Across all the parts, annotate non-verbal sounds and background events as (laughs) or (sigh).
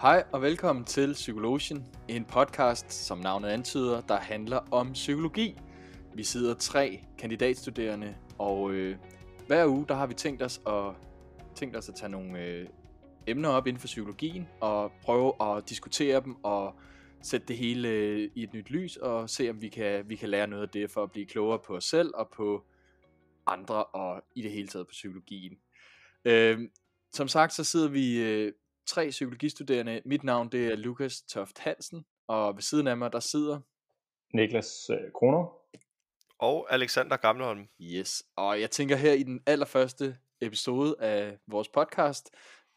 Hej og velkommen til Psykologien, en podcast, som navnet antyder, der handler om psykologi. Vi sidder tre kandidatstuderende, og øh, hver uge der har vi tænkt os at, tænkt os at tage nogle øh, emner op inden for psykologien, og prøve at diskutere dem og sætte det hele øh, i et nyt lys, og se om vi kan, vi kan lære noget af det for at blive klogere på os selv og på andre, og i det hele taget på psykologien. Øh, som sagt, så sidder vi øh, tre psykologistuderende. Mit navn det er Lukas Toft Hansen, og ved siden af mig der sidder... Niklas øh, Kroner. Og Alexander Gamleholm. Yes, og jeg tænker her i den allerførste episode af vores podcast,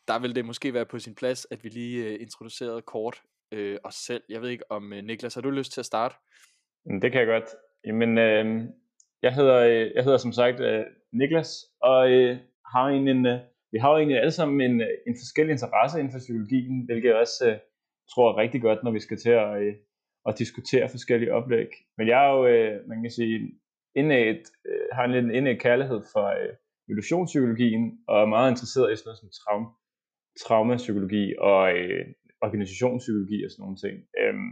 der vil det måske være på sin plads, at vi lige øh, introducerede kort øh, os selv. Jeg ved ikke om, øh, Niklas, har du lyst til at starte? Det kan jeg godt. Jamen, øh, jeg, hedder, øh, jeg hedder som sagt øh, Niklas, og øh, har en, en øh, vi har jo egentlig alle sammen en, en forskellig interesse inden for psykologien, hvilket jeg også øh, tror er rigtig godt, når vi skal til at, øh, at diskutere forskellige oplæg. Men jeg er jo, øh, man kan sige, indad, øh, har en lidt indad kærlighed for øh, evolutionspsykologien, og er meget interesseret i sådan noget som traum, traumapsykologi og øh, organisationspsykologi og sådan nogle ting. Øhm,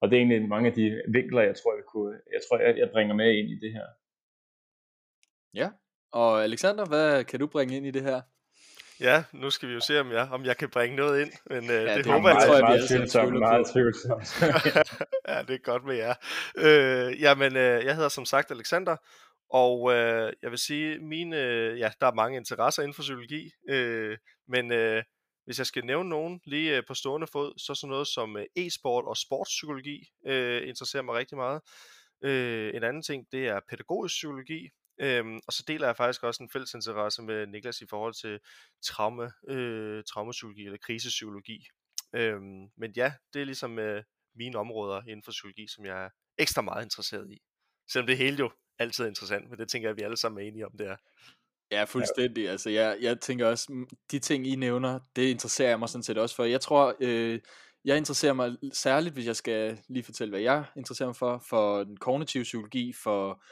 og det er egentlig mange af de vinkler, jeg tror, jeg, kunne, jeg, tror, jeg, jeg bringer med ind i det her. Ja, og Alexander, hvad kan du bringe ind i det her? Ja, nu skal vi jo se, om jeg, om jeg kan bringe noget ind, men øh, ja, det, det håber jeg. Meget, meget tvivlsomt, meget (laughs) tvivlsomt. ja, det er godt med jer. Øh, jamen, øh, jeg hedder som sagt Alexander, og øh, jeg vil sige, mine, øh, ja, der er mange interesser inden for psykologi, øh, men øh, hvis jeg skal nævne nogen lige øh, på stående fod, så sådan noget som øh, e-sport og sportspsykologi øh, interesserer mig rigtig meget. Øh, en anden ting, det er pædagogisk psykologi, Øhm, og så deler jeg faktisk også en fælles interesse med Niklas i forhold til trauma, øh, traumapsykologi eller krisepsykologi. Øhm, men ja, det er ligesom øh, mine områder inden for psykologi, som jeg er ekstra meget interesseret i. Selvom det hele jo altid er interessant, men det tænker jeg, at vi alle sammen er enige om, det er. Ja, fuldstændig. Ja. Altså, jeg, jeg tænker også, de ting, I nævner, det interesserer jeg mig sådan set også for. Jeg tror, øh, jeg interesserer mig særligt, hvis jeg skal lige fortælle, hvad jeg interesserer mig for, for den kognitive psykologi, for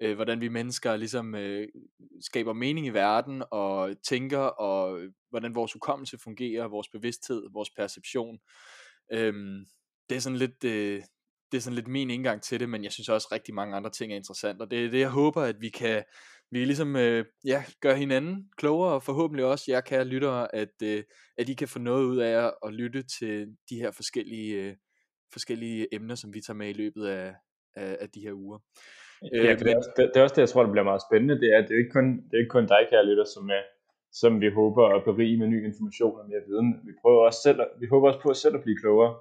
øh, hvordan vi mennesker ligesom øh, skaber mening i verden og tænker, og hvordan vores hukommelse fungerer, vores bevidsthed, vores perception. Øhm, det er sådan lidt... Øh, det er sådan lidt min indgang til det, men jeg synes også rigtig mange andre ting er interessant, og det er det, jeg håber, at vi kan, vi ligesom, øh, ja, gøre hinanden klogere, og forhåbentlig også jer kære lyttere, at, øh, at I kan få noget ud af at lytte til de her forskellige, øh, forskellige emner, som vi tager med i løbet af, af, af de her uger. Øh, ja, det, er også, det, det er også det, jeg tror, det bliver meget spændende, det er, at det er ikke kun, det er ikke kun dig, kære lytter, som, er, som vi håber at berige med ny information og mere viden. Vi prøver også selv, vi håber også på at selv at blive klogere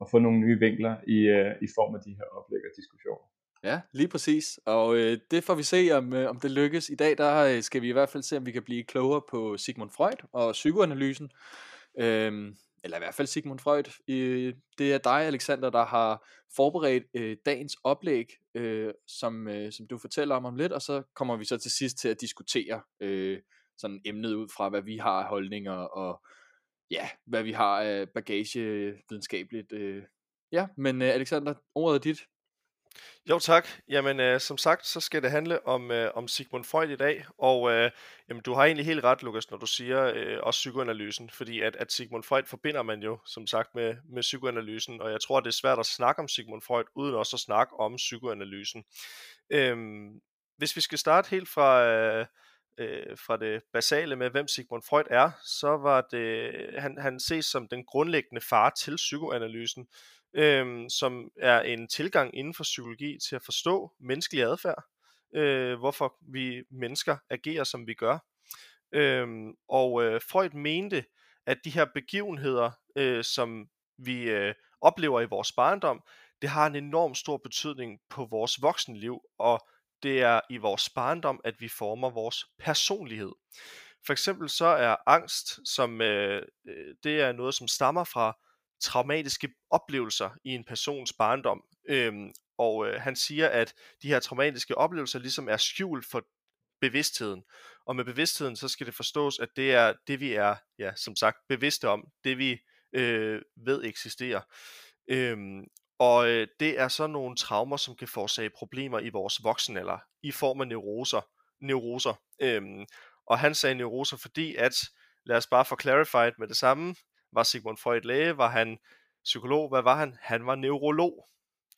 og få nogle nye vinkler i, uh, i form af de her oplæg og diskussioner. Ja, lige præcis. Og øh, det får vi se, om, øh, om det lykkes. I dag der øh, skal vi i hvert fald se, om vi kan blive klogere på Sigmund Freud og psykoanalysen. Øhm, eller i hvert fald Sigmund Freud. Øh, det er dig, Alexander, der har forberedt øh, dagens oplæg, øh, som, øh, som du fortæller om om lidt, og så kommer vi så til sidst til at diskutere øh, sådan emnet ud fra, hvad vi har af holdninger, og ja, hvad vi har af bagage videnskabeligt. Øh. Ja, men øh, Alexander, ordet er dit. Jo tak. Jamen øh, som sagt, så skal det handle om, øh, om Sigmund Freud i dag, og øh, jamen, du har egentlig helt ret, Lukas, når du siger øh, også psykoanalysen, fordi at, at Sigmund Freud forbinder man jo som sagt med, med psykoanalysen, og jeg tror, det er svært at snakke om Sigmund Freud, uden også at snakke om psykoanalysen. Øhm, hvis vi skal starte helt fra... Øh, øh, fra det basale med, hvem Sigmund Freud er, så var det, han, han ses som den grundlæggende far til psykoanalysen, øh, som er en tilgang inden for psykologi til at forstå menneskelig adfærd, øh, hvorfor vi mennesker agerer, som vi gør. Øh, og øh, Freud mente, at de her begivenheder, øh, som vi øh, oplever i vores barndom, det har en enorm stor betydning på vores voksenliv, og det er i vores barndom, at vi former vores personlighed. For eksempel så er angst, som øh, øh det er noget, som stammer fra traumatiske oplevelser i en persons barndom. Øhm, og øh, han siger, at de her traumatiske oplevelser ligesom er skjult for bevidstheden. Og med bevidstheden, så skal det forstås, at det er det, vi er, ja, som sagt, bevidste om, det vi øh, ved eksisterer. Øhm, og øh, det er så nogle traumer, som kan forårsage problemer i vores voksenalder, i form af neuroser. neuroser. Øhm, og han sagde neuroser, fordi at, lad os bare få clarified med det samme, var Sigmund Freud læge? Var han psykolog? Hvad var han? Han var neurolog.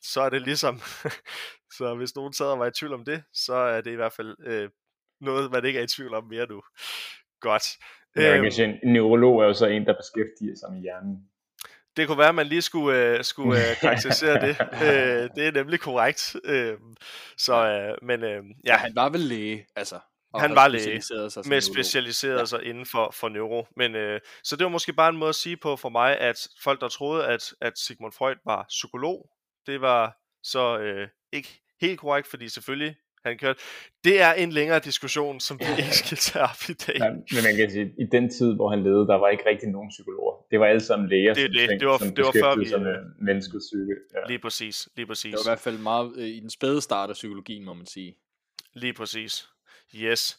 Så er det ligesom, (laughs) så hvis nogen sad og var i tvivl om det, så er det i hvert fald øh, noget, man ikke er i tvivl om mere nu. Godt. Ja, øhm, en neurolog er jo så en, der beskæftiger sig med hjernen. Det kunne være, at man lige skulle, uh, skulle (laughs) uh, karakterisere det. Uh, det er nemlig korrekt. Uh, så, uh, men uh, ja. ja. Han var vel læge, altså. Han var læge, sig med specialiseret ja. sig inden for, for neuro. Men, uh, så det var måske bare en måde at sige på for mig, at folk, der troede, at, at Sigmund Freud var psykolog, det var så uh, ikke helt korrekt, fordi selvfølgelig han kørte. Det er en længere diskussion, som vi ikke skal tage op i dag. Ja, men man kan sige, i den tid, hvor han levede, der var ikke rigtig nogen psykologer. Det var alle sammen læger, det, som, det, det var, som det var før vi, sig med menneskets psyke. Ja. Lige præcis, lige præcis. Det var i hvert fald meget øh, i den spæde start af psykologien, må man sige. Lige præcis. Yes.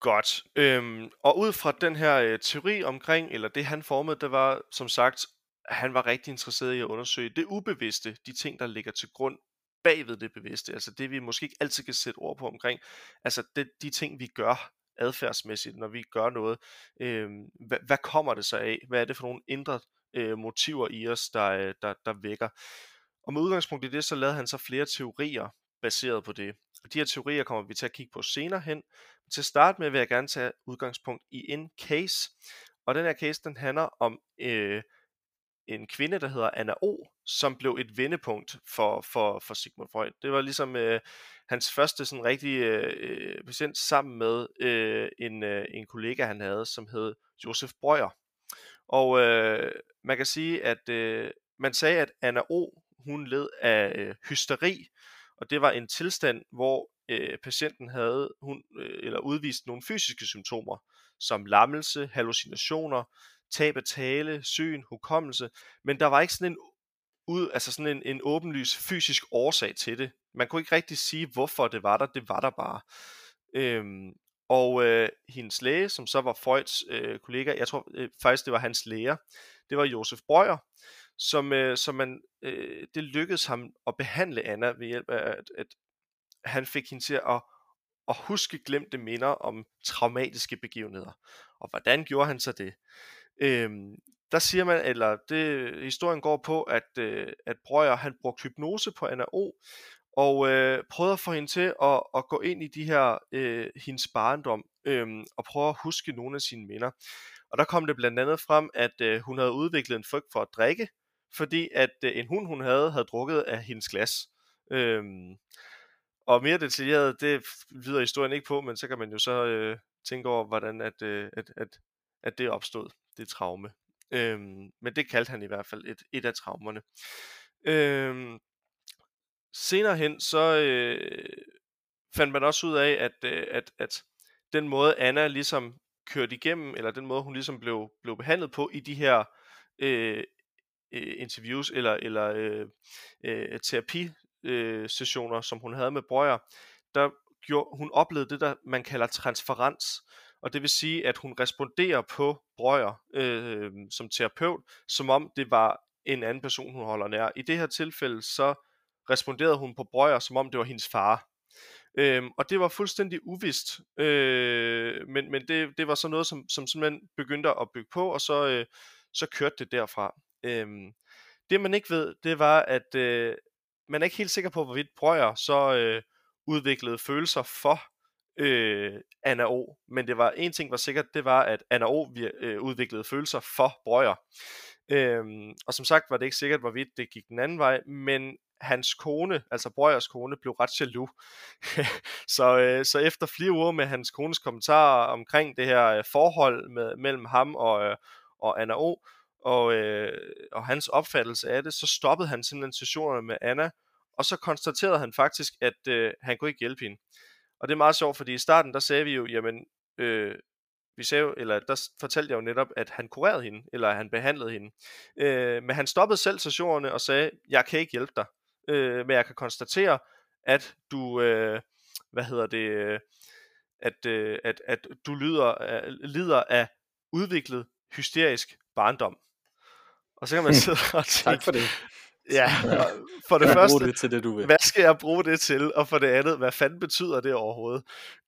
Godt. Øhm, og ud fra den her øh, teori omkring, eller det han formede, det var som sagt, han var rigtig interesseret i at undersøge det ubevidste, de ting, der ligger til grund bagved det bevidste, altså det vi måske ikke altid kan sætte ord på omkring, altså det, de ting vi gør adfærdsmæssigt, når vi gør noget, øh, hvad, hvad kommer det så af? Hvad er det for nogle indre øh, motiver i os, der, øh, der, der vækker? Og med udgangspunkt i det, så lavede han så flere teorier baseret på det. Og de her teorier kommer vi til at kigge på senere hen. Men til at starte med vil jeg gerne tage udgangspunkt i en case. Og den her case, den handler om øh, en kvinde, der hedder Anna O, som blev et vendepunkt for, for, for Sigmund Freud. Det var ligesom øh, hans første sådan rigtig øh, patient sammen med øh, en, øh, en kollega, han havde, som hed Josef Breuer. Og øh, man kan sige, at øh, man sagde, at Anna O, hun led af øh, hysteri, og det var en tilstand, hvor øh, patienten havde hun, øh, eller udvist nogle fysiske symptomer, som lammelse, hallucinationer, tab af tale, syn, hukommelse, men der var ikke sådan en ud, altså sådan en, en åbenlys fysisk årsag til det. Man kunne ikke rigtig sige, hvorfor det var der, det var der bare. Øhm, og øh, hendes læge, som så var Freuds øh, kollega, jeg tror øh, faktisk det var hans læger, det var Josef Breuer, som, øh, som man, øh, det lykkedes ham at behandle Anna ved hjælp af, at, at han fik hende til at, at huske glemte minder om traumatiske begivenheder. Og hvordan gjorde han så det? Øhm, der siger man, eller det, historien går på, at, øh, at Brøger, han brugte hypnose på Anna O, og øh, prøvede at få hende til at, at gå ind i de her, øh, hendes barndom, øh, og prøve at huske nogle af sine minder. Og der kom det blandt andet frem, at øh, hun havde udviklet en frygt for at drikke, fordi at øh, en hund, hun havde, havde drukket af hendes glas. Øhm, og mere detaljeret, det videre historien ikke på, men så kan man jo så øh, tænke over, hvordan at, øh, at, at, at det opstod det traume. Øhm, men det kaldte han i hvert fald et, et af traumerne. Øhm, senere hen, så øh, fandt man også ud af, at, øh, at, at den måde Anna ligesom kørte igennem, eller den måde hun ligesom blev, blev behandlet på i de her øh, øh, interviews eller, eller øh, øh, terapi øh, sessioner, som hun havde med Brøger, der gjorde, hun oplevede det, der man kalder transferens og det vil sige, at hun responderer på Brøger øh, som terapeut, som om det var en anden person, hun holder nær. I det her tilfælde, så responderede hun på Brøger, som om det var hendes far. Øhm, og det var fuldstændig uvist, øh, men, men det, det var så noget, som, som simpelthen begyndte at bygge på, og så, øh, så kørte det derfra. Øhm, det man ikke ved, det var, at øh, man er ikke helt sikker på, hvorvidt Brøger så øh, udviklede følelser for øh, Anna O. Men det var en ting var sikkert, det var, at Anna O øh, udviklede følelser for Brøger. Øhm, og som sagt var det ikke sikkert, hvorvidt det gik den anden vej, men hans kone, altså Brøgers kone, blev ret jaloux. (laughs) så, øh, så efter flere uger med hans kones kommentarer omkring det her øh, forhold med, mellem ham og, øh, og Anna O, og, øh, og hans opfattelse af det, så stoppede han simpelthen sessionerne med Anna, og så konstaterede han faktisk, at øh, han kunne ikke hjælpe hende. Og det er meget sjovt, fordi i starten, der sagde vi jo, jamen, øh, vi sagde jo, eller der fortalte jeg jo netop, at han kurerede hende, eller at han behandlede hende. Øh, men han stoppede selv sessionerne og sagde, jeg kan ikke hjælpe dig, øh, men jeg kan konstatere, at du, øh, hvad hedder det, øh, at, øh, at, at du lider, øh, lider af udviklet hysterisk barndom. Og så kan man (laughs) sidde og tænke, tak for det. Ja, (laughs) for det første, det til det, du vil. hvad skal jeg bruge det til? Og for det andet, hvad fanden betyder det overhovedet?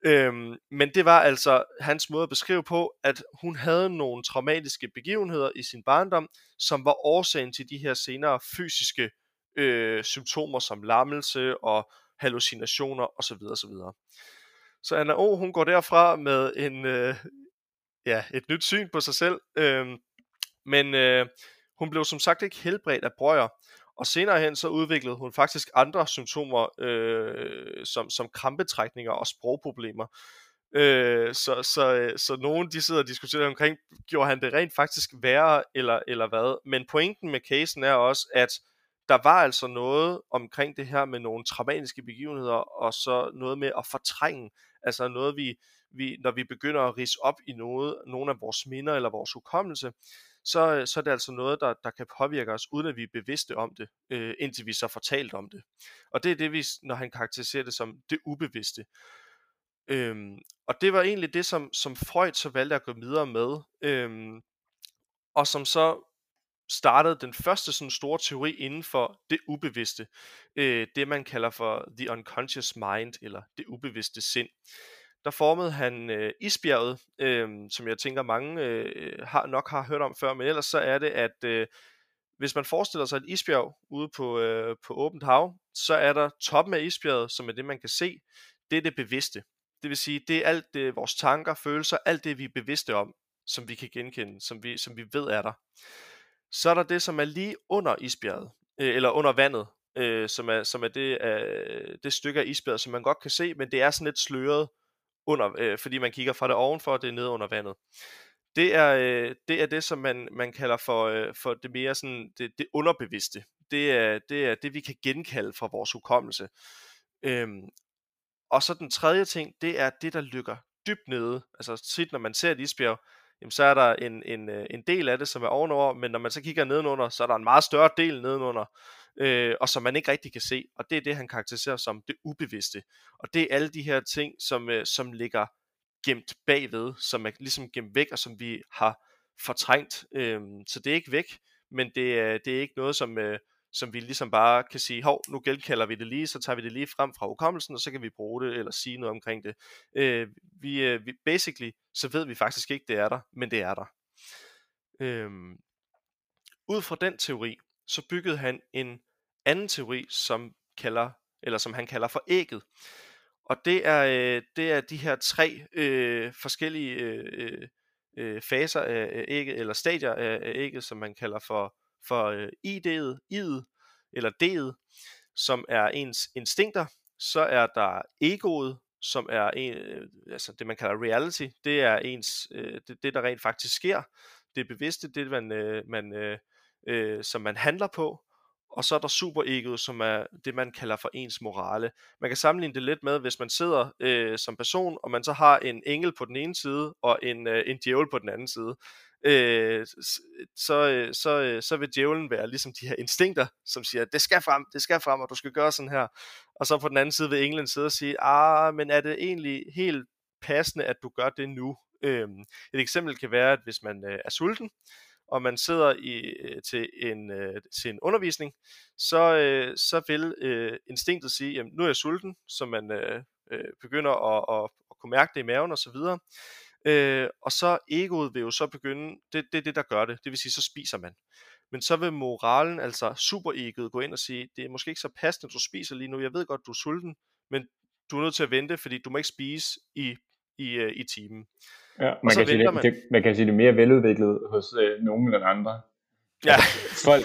Øhm, men det var altså hans måde at beskrive på, at hun havde nogle traumatiske begivenheder i sin barndom, som var årsagen til de her senere fysiske øh, symptomer som lammelse og hallucinationer osv. osv. Så Anna O, hun går derfra med en, øh, ja, et nyt syn på sig selv, øh, men øh, hun blev som sagt ikke helbredt af brøjer, og senere hen så udviklede hun faktisk andre symptomer, øh, som, som krampetrækninger og sprogproblemer. Øh, så, så, øh, så nogen de sidder og diskuterer omkring, gjorde han det rent faktisk værre, eller, eller hvad? Men pointen med casen er også, at der var altså noget omkring det her med nogle traumatiske begivenheder, og så noget med at fortrænge, altså noget vi, vi når vi begynder at rise op i noget, nogle af vores minder eller vores hukommelse, så, øh, så er det altså noget, der, der kan påvirke os, uden at vi er bevidste om det, øh, indtil vi så fortalt om det. Og det er det, vi, når han karakteriserer det som det ubevidste. Øhm, og det var egentlig det, som, som Freud så valgte at gå videre med, øhm, og som så startede den første sådan store teori inden for det ubevidste, øh, det man kalder for the unconscious mind, eller det ubevidste sind. Der formede han øh, isbjerget, øh, som jeg tænker mange øh, har nok har hørt om før, men ellers så er det, at øh, hvis man forestiller sig et isbjerg ude på, øh, på åbent hav, så er der toppen af isbjerget, som er det man kan se, det er det bevidste. Det vil sige, det er alt det, vores tanker, følelser, alt det vi er bevidste om, som vi kan genkende, som vi, som vi ved er der. Så er der det, som er lige under isbjerget, øh, eller under vandet, øh, som er, som er det, øh, det stykke af isbjerget, som man godt kan se, men det er sådan lidt sløret, under, øh, fordi man kigger fra det ovenfor, og det er nede under vandet. Det er, øh, det er det, som man, man kalder for, øh, for det mere sådan, det, det underbevidste. Det er, det er det, vi kan genkalde fra vores hukommelse. Øhm, og så den tredje ting, det er det, der lykker dybt nede. Altså tit, når man ser et isbjerg, jamen, så er der en, en, øh, en del af det, som er ovenover, men når man så kigger nedenunder, så er der en meget større del nedenunder, øh, og som man ikke rigtig kan se, og det er det, han karakteriserer som det ubevidste. Og det er alle de her ting, som, øh, som ligger gemt bagved, som er ligesom gemt væk, og som vi har fortrængt. Øh, så det er ikke væk, men det er, det er ikke noget, som, øh, som vi ligesom bare kan sige, hov, nu genkalder vi det lige, så tager vi det lige frem fra hukommelsen, og så kan vi bruge det, eller sige noget omkring det. Øh, vi, øh, vi, basically, så ved vi faktisk ikke, det er der, men det er der. Øh, ud fra den teori, så byggede han en anden teori, som kalder eller som han kalder for ægget. Og det er øh, det er de her tre øh, forskellige øh, øh, øh faser af ægget eller stadier af, ægget, som man kalder for for øh, ID'et, I'et eller D'et, som er ens instinkter. Så er der egoet, som er en, øh, altså det man kalder reality. Det er ens øh, det, det der rent faktisk sker. Det bevidste, det man øh, man øh, øh, som man handler på og så er der superegoet, som er det, man kalder for ens morale. Man kan sammenligne det lidt med, hvis man sidder øh, som person, og man så har en engel på den ene side, og en, øh, en djævel på den anden side. Øh, så, øh, så, øh, så vil djævlen være ligesom de her instinkter, som siger, det skal frem, det skal frem, og du skal gøre sådan her. Og så på den anden side vil englen sidde og sige, ah, men er det egentlig helt passende, at du gør det nu? Øh, et eksempel kan være, at hvis man øh, er sulten, og man sidder i, øh, til, en, øh, til en undervisning, så, øh, så vil øh, instinktet sige, jamen nu er jeg sulten, så man øh, øh, begynder at, at, at kunne mærke det i maven og så videre. Øh, og så egoet vil jo så begynde, det er det, det, der gør det, det vil sige, så spiser man. Men så vil moralen, altså superegoet, gå ind og sige, det er måske ikke så passende, at du spiser lige nu, jeg ved godt, du er sulten, men du er nødt til at vente, fordi du må ikke spise i, i, øh, i timen. Ja, man, kan sige, det, man. Det, man kan sige det mere veludviklet hos øh, nogen end andre. Ja. Altså, folk,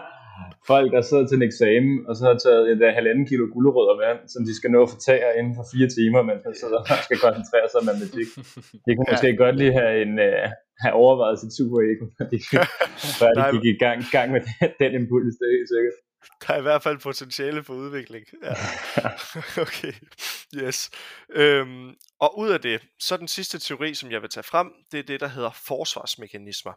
(laughs) folk, der sidder til en eksamen, og så har taget et halvanden kilo gulerødder med, som de skal nå at fortære inden for fire timer, mens man sidder og skal koncentrere sig om matematik. De kunne ja. måske godt lige have, en, uh, have overvejet sit super ego, (laughs) før de gik i gang, gang med den, den impuls, det er helt sikkert. Der er i hvert fald potentiale for udvikling. Ja. (laughs) (laughs) okay, yes. Øhm, og ud af det, så den sidste teori, som jeg vil tage frem, det er det, der hedder forsvarsmekanismer.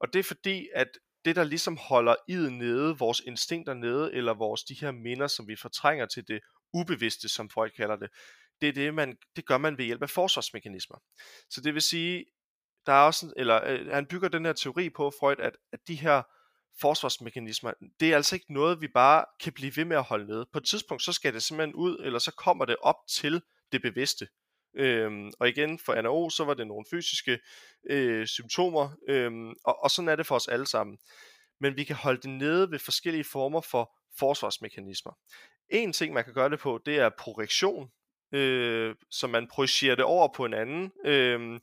Og det er fordi, at det, der ligesom holder id nede, vores instinkter nede, eller vores de her minder, som vi fortrænger til det ubevidste, som folk kalder det, det, er det, man, det gør man ved hjælp af forsvarsmekanismer. Så det vil sige, der er også, eller øh, han bygger den her teori på, Freud, at, at de her forsvarsmekanismer, det er altså ikke noget, vi bare kan blive ved med at holde nede. På et tidspunkt, så skal det simpelthen ud, eller så kommer det op til det bevidste. Øhm, og igen, for NAO, så var det nogle fysiske øh, symptomer, øhm, og, og sådan er det for os alle sammen. Men vi kan holde det nede ved forskellige former for forsvarsmekanismer. En ting, man kan gøre det på, det er projektion, øh, så man projicerer det over på en anden. Øh,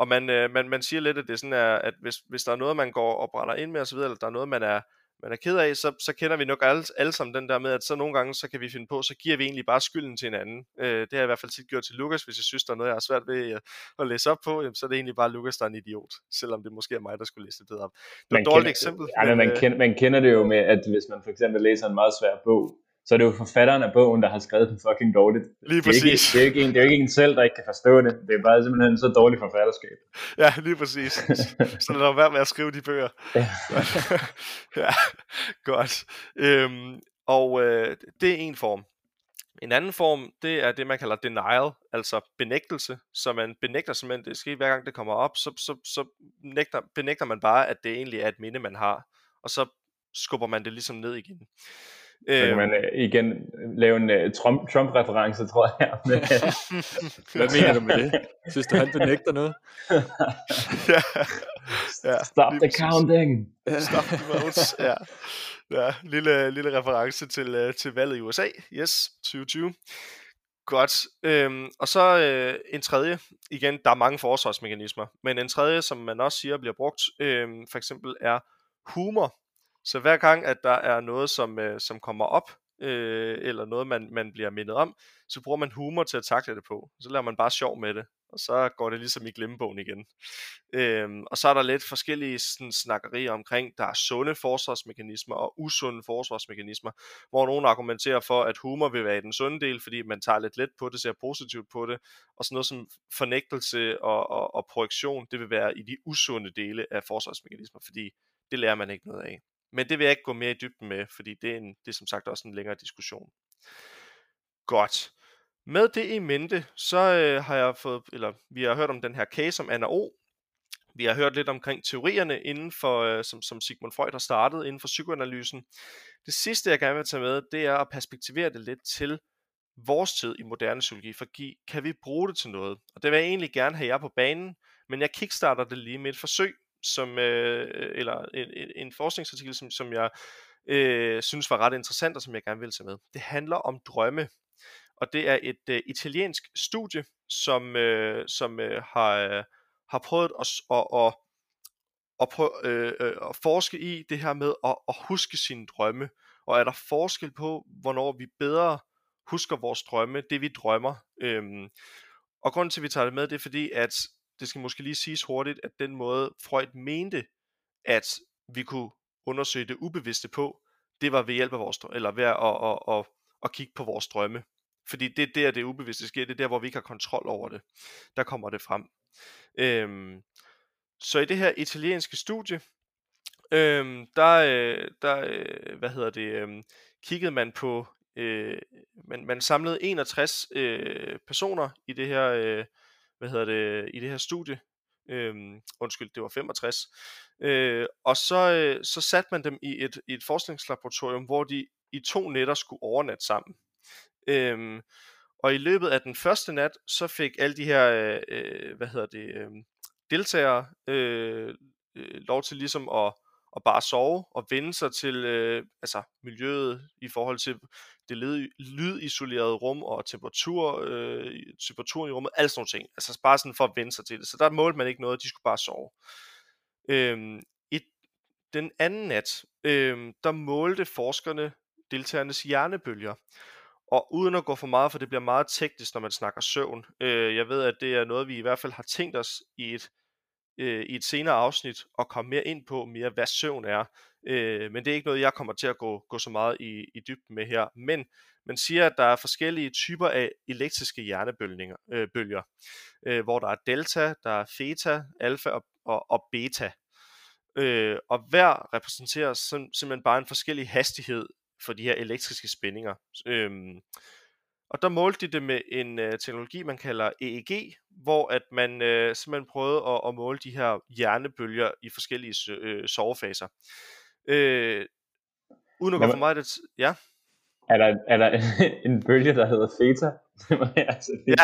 og man, øh, man, man siger lidt, at det sådan er, at hvis, hvis der er noget, man går og brænder ind med osv., eller der er noget, man er, man er ked af, så, så kender vi nok alle, alle sammen den der med, at så nogle gange, så kan vi finde på, så giver vi egentlig bare skylden til en anden. Øh, det har jeg i hvert fald tit gjort til Lukas, hvis jeg synes, der er noget, jeg har svært ved at, at læse op på, jamen, så er det egentlig bare Lukas, der er en idiot, selvom det måske er mig, der skulle læse det op. Det er et dårligt eksempel. Ja, men, man, øh, kender, man kender det jo med, at hvis man for eksempel læser en meget svær bog, så er det jo forfatteren af bogen, der har skrevet den fucking dårligt. Lige præcis. Det er, ikke, det, er ikke en, det er jo ikke en selv, der ikke kan forstå det. Det er bare simpelthen så dårligt forfatterskab. Ja, lige præcis. (laughs) så lad være med at skrive de bøger. Ja, (laughs) ja godt. Øhm, og øh, det er en form. En anden form, det er det, man kalder denial, altså benægtelse. Så man benægter simpelthen, det sker hver gang det kommer op, så, så, så nægter, benægter man bare, at det egentlig er et minde, man har. Og så skubber man det ligesom ned igen. Så kan man øh, igen lave en uh, Trump, Trump-reference, tror jeg. (laughs) Hvad mener du med det? Synes du, han benægter noget? ja. ja. Stop the counting. Stop the votes. (laughs) Ja. ja. Lille, lille reference til, uh, til valget i USA. Yes, 2020. Godt. Øhm, og så øh, en tredje, igen, der er mange forsvarsmekanismer, men en tredje, som man også siger bliver brugt, øh, for eksempel er humor. Så hver gang, at der er noget, som, øh, som kommer op, øh, eller noget, man, man bliver mindet om, så bruger man humor til at takle det på. Så laver man bare sjov med det, og så går det ligesom i glemmebogen igen. Øhm, og så er der lidt forskellige sådan, snakkerier omkring, der er sunde forsvarsmekanismer og usunde forsvarsmekanismer, hvor nogen argumenterer for, at humor vil være i den sunde del, fordi man tager lidt let på det, ser positivt på det, og sådan noget som fornægtelse og, og, og projektion, det vil være i de usunde dele af forsvarsmekanismer, fordi det lærer man ikke noget af. Men det vil jeg ikke gå mere i dybden med, fordi det er, en, det er som sagt også en længere diskussion. Godt. Med det i mente, så øh, har jeg fået, eller vi har hørt om den her case om Anna O. Vi har hørt lidt omkring teorierne inden for, øh, som, som Sigmund Freud har startet inden for psykoanalysen. Det sidste, jeg gerne vil tage med, det er at perspektivere det lidt til vores tid i moderne psykologi, for kan vi bruge det til noget? Og det vil jeg egentlig gerne have jer på banen, men jeg kickstarter det lige med et forsøg, som, øh, eller en, en, en forskningsartikel, som, som jeg øh, synes var ret interessant, og som jeg gerne vil tage med. Det handler om drømme, og det er et øh, italiensk studie, som, øh, som øh, har, øh, har prøvet at, at, at, at, prøve, øh, øh, at forske i det her med at, at huske sine drømme, og er der forskel på, hvornår vi bedre husker vores drømme, det vi drømmer. Øhm, og grunden til, at vi tager det med, det er fordi, at det skal måske lige siges hurtigt, at den måde Freud mente, at vi kunne undersøge det ubevidste på, det var ved hjælp af vores, eller ved at, at, at, at, at kigge på vores drømme. Fordi det er der, det ubevidste sker, det er der, hvor vi ikke har kontrol over det. Der kommer det frem. Øhm, så i det her italienske studie, øhm, der, øh, der øh, hvad hedder det, øhm, kiggede man på, øh, man, man samlede 61 øh, personer i det her øh, hvad hedder det, i det her studie. Øhm, undskyld, det var 65. Øh, og så, øh, så satte man dem i et, i et forskningslaboratorium, hvor de i to nætter skulle overnatte sammen. Øhm, og i løbet af den første nat, så fik alle de her, øh, øh hvad hedder det, øh, deltagere øh, øh, lov til ligesom at, at bare sove og vende sig til øh, altså miljøet i forhold til det lydisolerede rum og temperatur, øh, temperaturen i rummet, alle sådan nogle ting. Altså bare sådan for at vende sig til det. Så der målte man ikke noget, de skulle bare sove. Øhm, i den anden nat, øhm, der målte forskerne deltagernes hjernebølger. Og uden at gå for meget, for det bliver meget teknisk, når man snakker søvn. Øh, jeg ved, at det er noget, vi i hvert fald har tænkt os i et, øh, i et senere afsnit at komme mere ind på, mere hvad søvn er. Øh, men det er ikke noget, jeg kommer til at gå, gå så meget i, i dybden med her. Men man siger, at der er forskellige typer af elektriske hjernebølger, øh, bølger, øh, hvor der er delta, der er theta, alfa og, og, og beta. Øh, og hver repræsenterer sim, simpelthen bare en forskellig hastighed for de her elektriske spændinger. Øh, og der målte de det med en øh, teknologi, man kalder EEG, hvor at man øh, simpelthen prøvede at, at måle de her hjernebølger i forskellige øh, sovefaser. Øh, uden at gå for meget det... Ja? Er der, er der (laughs) en bølge, der hedder feta? (laughs) altså, det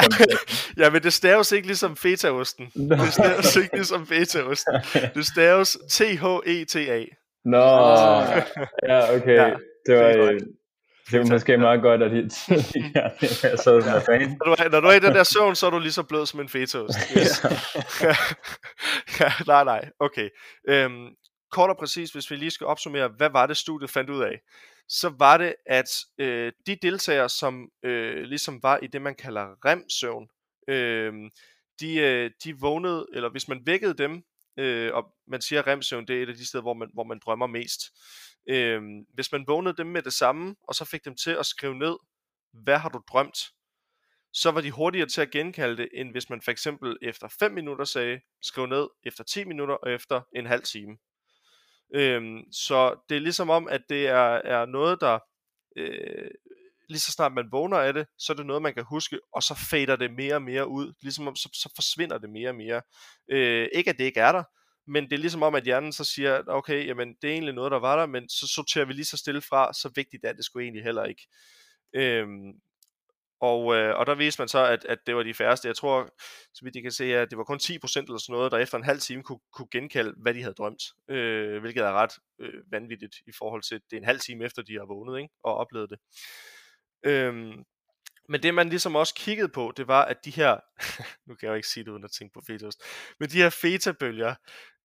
ja, (laughs) ja, men det staves ikke ligesom fetaosten. Det staves ikke ligesom fetaosten. Det staves T-H-E-T-A. Nå, ja, okay. Ja, det var, det var måske meget godt, at de, (laughs) ja, jeg sad som fan. Når du, når du er i den der søvn, så er du lige så blød som en fetaost. (laughs) Yes. ja. (laughs) ja, nej, nej, okay. Øhm, kort og præcis, hvis vi lige skal opsummere, hvad var det studiet fandt ud af? Så var det, at øh, de deltagere, som øh, ligesom var i det, man kalder REM-søvn, øh, de, øh, de vågnede, eller hvis man vækkede dem, øh, og man siger, at REM-søvn, det er et af de steder, hvor man, hvor man drømmer mest. Øh, hvis man vågnede dem med det samme, og så fik dem til at skrive ned, hvad har du drømt, så var de hurtigere til at genkalde det, end hvis man for eksempel efter 5 minutter sagde, skriv ned efter 10 minutter og efter en halv time. Øhm, så det er ligesom om, at det er, er noget, der øh, lige så snart man vågner af det, så er det noget, man kan huske, og så fader det mere og mere ud. Ligesom om, så, så forsvinder det mere og mere. Øh, ikke at det ikke er der, men det er ligesom om, at hjernen så siger, okay, jamen det er egentlig noget, der var der, men så sorterer vi lige så stille fra, så vigtigt er det sgu egentlig heller ikke. Øhm, og, øh, og der viste man så, at, at det var de færreste. Jeg tror, så vidt I kan se, at det var kun 10% eller sådan noget, der efter en halv time kunne, kunne genkalde, hvad de havde drømt. Øh, hvilket er ret øh, vanvittigt i forhold til, det er en halv time efter, de har vågnet ikke? og oplevet det. Øhm, men det man ligesom også kiggede på, det var, at de her, (laughs) nu kan jeg jo ikke sige det uden at tænke på fetost, men de her fetabølger,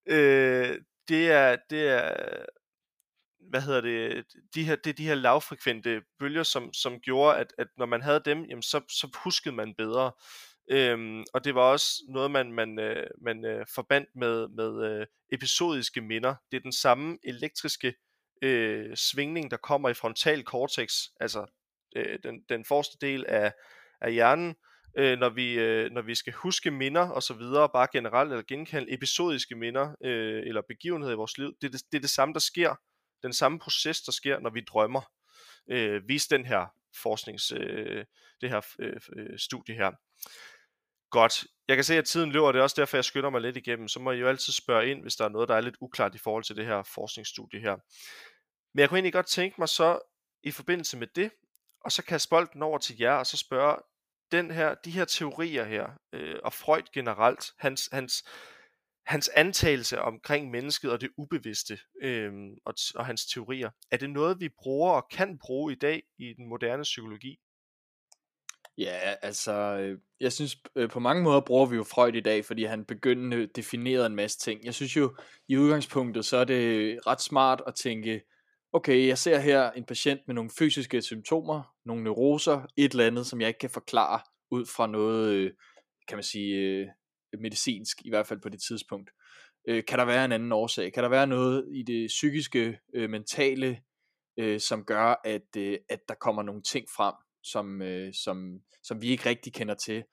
øh, det er, det er hvad hedder det, de her, det er de her lavfrekvente bølger, som, som gjorde, at, at når man havde dem, jamen så, så huskede man bedre. Øhm, og det var også noget, man, man, øh, man øh, forbandt med, med øh, episodiske minder. Det er den samme elektriske øh, svingning, der kommer i frontal cortex, altså øh, den, den forreste del af, af hjernen, øh, når, vi, øh, når vi skal huske minder og så videre, bare generelt eller genkalde episodiske minder øh, eller begivenheder i vores liv. Det er det, det er det samme, der sker den samme proces, der sker, når vi drømmer, øh, vis den her forsknings, øh, det her øh, øh, studie her. Godt. Jeg kan se, at tiden løber, og det er også derfor, jeg skynder mig lidt igennem. Så må I jo altid spørge ind, hvis der er noget, der er lidt uklart i forhold til det her forskningsstudie her. Men jeg kunne egentlig godt tænke mig så, i forbindelse med det, og så kaste bolden over til jer, og så spørge, den her, de her teorier her, øh, og Freud generelt, hans, hans, hans antagelse omkring mennesket og det ubevidste øh, og, og hans teorier, er det noget, vi bruger og kan bruge i dag i den moderne psykologi? Ja, altså, øh, jeg synes øh, på mange måder bruger vi jo Freud i dag, fordi han begyndte definerede en masse ting. Jeg synes jo, i udgangspunktet, så er det ret smart at tænke, okay, jeg ser her en patient med nogle fysiske symptomer, nogle neuroser, et eller andet, som jeg ikke kan forklare ud fra noget, øh, kan man sige, øh, medicinsk, i hvert fald på det tidspunkt. Øh, kan der være en anden årsag? Kan der være noget i det psykiske, mentale, som gør, at, at der kommer nogle ting frem, som, som, som vi ikke rigtig kender til?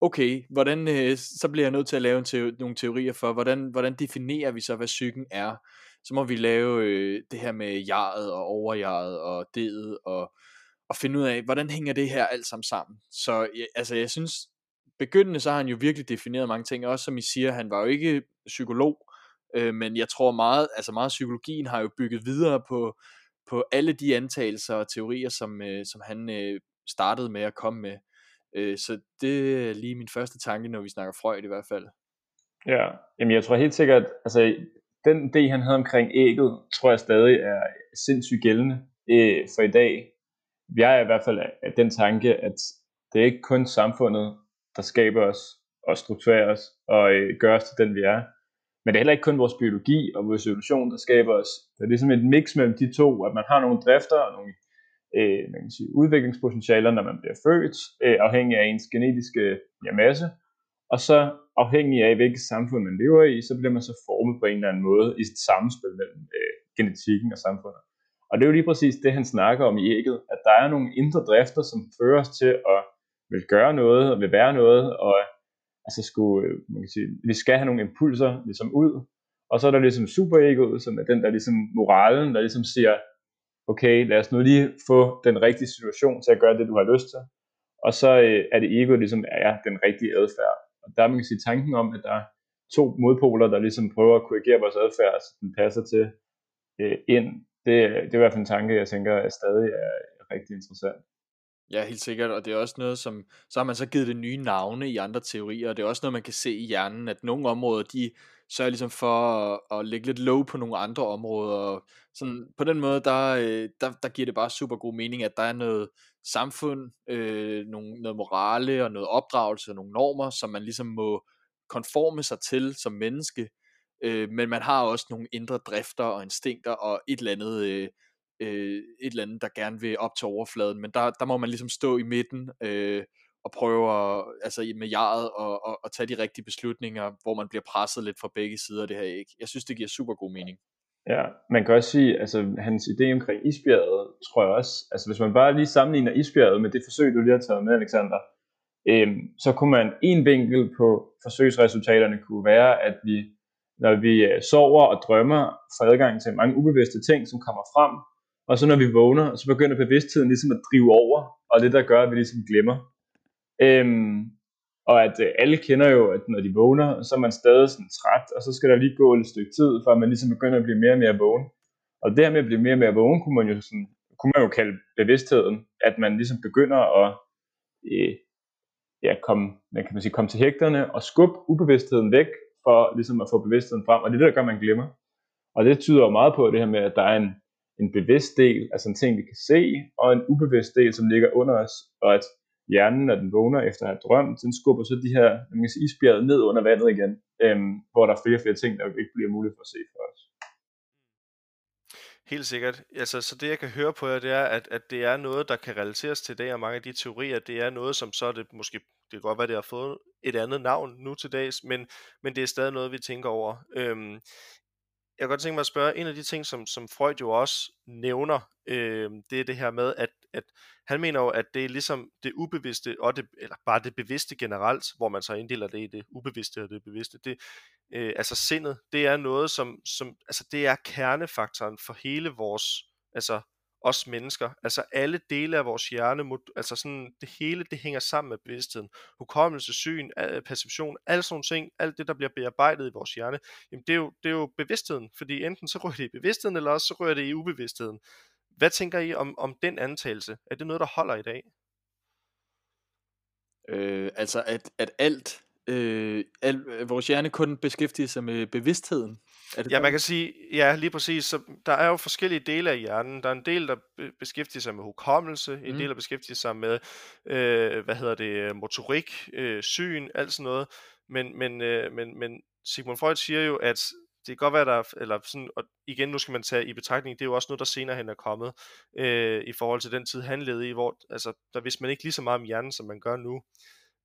Okay, hvordan, øh, så bliver jeg nødt til at lave en te- nogle teorier for, hvordan, hvordan definerer vi så, hvad psyken er? Så må vi lave øh, det her med jaret og overjaret og det og, og finde ud af, hvordan hænger det her alt sammen sammen. Så altså, jeg synes, begyndende, så har han jo virkelig defineret mange ting, også som I siger, han var jo ikke psykolog, øh, men jeg tror meget, altså meget psykologien har jo bygget videre på, på alle de antagelser og teorier, som, øh, som han øh, startede med at komme med. Øh, så det er lige min første tanke, når vi snakker Freud i hvert fald. Ja, jamen jeg tror helt sikkert, altså den idé han havde omkring ægget, tror jeg stadig er sindssygt gældende øh, for i dag. Jeg er i hvert fald af den tanke, at det er ikke kun samfundet, der skaber os og strukturerer os og øh, gør os til den, vi er. Men det er heller ikke kun vores biologi og vores evolution, der skaber os. Det er ligesom et mix mellem de to, at man har nogle drifter og nogle øh, man kan sige, udviklingspotentialer, når man bliver født, øh, afhængig af ens genetiske ja, masse, og så afhængig af, hvilket samfund man lever i, så bliver man så formet på en eller anden måde i et samspil mellem øh, genetikken og samfundet. Og det er jo lige præcis det, han snakker om i ægget, at der er nogle indre drifter, som fører os til at vil gøre noget og vil være noget, og altså skulle, øh, man kan sige, vi skal have nogle impulser ligesom ud, og så er der ligesom superegoet, som er den der ligesom moralen, der ligesom siger, okay, lad os nu lige få den rigtige situation til at gøre det, du har lyst til, og så øh, er det ego ligesom er den rigtige adfærd. Og der man kan sige tanken om, at der er to modpoler, der ligesom prøver at korrigere vores adfærd, så den passer til øh, ind. Det, det er i hvert fald en tanke, jeg tænker er stadig er rigtig interessant. Ja, helt sikkert, og det er også noget, som, så har man så givet det nye navne i andre teorier, og det er også noget, man kan se i hjernen, at nogle områder, de sørger ligesom for at, at lægge lidt low på nogle andre områder, og sådan, på den måde, der, øh, der, der giver det bare super god mening, at der er noget samfund, øh, nogle, noget morale og noget opdragelse og nogle normer, som man ligesom må konforme sig til som menneske, øh, men man har også nogle indre drifter og instinkter og et eller andet øh, øh, et eller andet, der gerne vil op til overfladen, men der, der må man ligesom stå i midten øh, og prøve at, altså med jaret og, og, og tage de rigtige beslutninger, hvor man bliver presset lidt fra begge sider af det her æg. Jeg synes, det giver super god mening. Ja, man kan også sige, altså hans idé omkring isbjerget, tror jeg også, altså hvis man bare lige sammenligner isbjerget med det forsøg, du lige har taget med, Alexander, øhm, så kunne man en vinkel på forsøgsresultaterne kunne være, at vi, når vi øh, sover og drømmer, får adgang til mange ubevidste ting, som kommer frem, og så når vi vågner, så begynder bevidstheden ligesom at drive over, og det der gør, at vi ligesom glemmer. Øhm, og at øh, alle kender jo, at når de vågner, så er man stadig sådan træt, og så skal der lige gå et stykke tid, før man ligesom begynder at blive mere og mere vågen. Og det her med at blive mere og mere vågen, kunne man jo, sådan, kunne man jo kalde bevidstheden, at man ligesom begynder at øh, ja, komme, man kan man sige, komme til hægterne og skubbe ubevidstheden væk, for ligesom at få bevidstheden frem, og det er det, der gør, at man glemmer. Og det tyder jo meget på det her med, at der er en, en bevidst del, altså en ting, vi kan se, og en ubevidst del, som ligger under os, og at hjernen, når den vågner efter at have drømt, den skubber så de her man kan sige, isbjerget ned under vandet igen, øhm, hvor der er flere og flere ting, der ikke bliver muligt for at se for os. Helt sikkert. Altså, så det jeg kan høre på jer, det er, at, at det er noget, der kan relateres til det, og mange af de teorier, det er noget, som så er det måske, det kan godt være, det har fået et andet navn nu til dags, men, men det er stadig noget, vi tænker over. Øhm, jeg kan godt tænke mig at spørge, en af de ting, som, som Freud jo også nævner, øh, det er det her med, at, at han mener jo, at det er ligesom det ubevidste, og det, eller bare det bevidste generelt, hvor man så inddeler det i det ubevidste og det bevidste, det, øh, altså sindet, det er noget, som, som altså det er kernefaktoren for hele vores, altså os mennesker. Altså alle dele af vores hjerne, altså sådan det hele, det hænger sammen med bevidstheden. Hukommelse, syn, øh, perception, alle sådan ting, alt det, der bliver bearbejdet i vores hjerne, jamen det er jo, det er jo bevidstheden, fordi enten så rører det i bevidstheden, eller også så rører det i ubevidstheden. Hvad tænker I om, om den antagelse? Er det noget, der holder i dag? Øh, altså at, at alt, øh, al, vores hjerne kun beskæftiger sig med bevidstheden. Er det ja, man kan sige, ja, lige præcis. Så der er jo forskellige dele af hjernen. Der er en del, der beskæftiger sig med hukommelse, en mm. del, der beskæftiger sig med, øh, hvad hedder det, motorik, øh, syn, alt sådan noget. Men, men, øh, men, men Sigmund Freud siger jo, at det kan godt være, der eller sådan, og igen, nu skal man tage i betragtning, det er jo også noget, der senere hen er kommet, øh, i forhold til den tid, han levede i, hvor altså, der vidste man ikke lige så meget om hjernen, som man gør nu.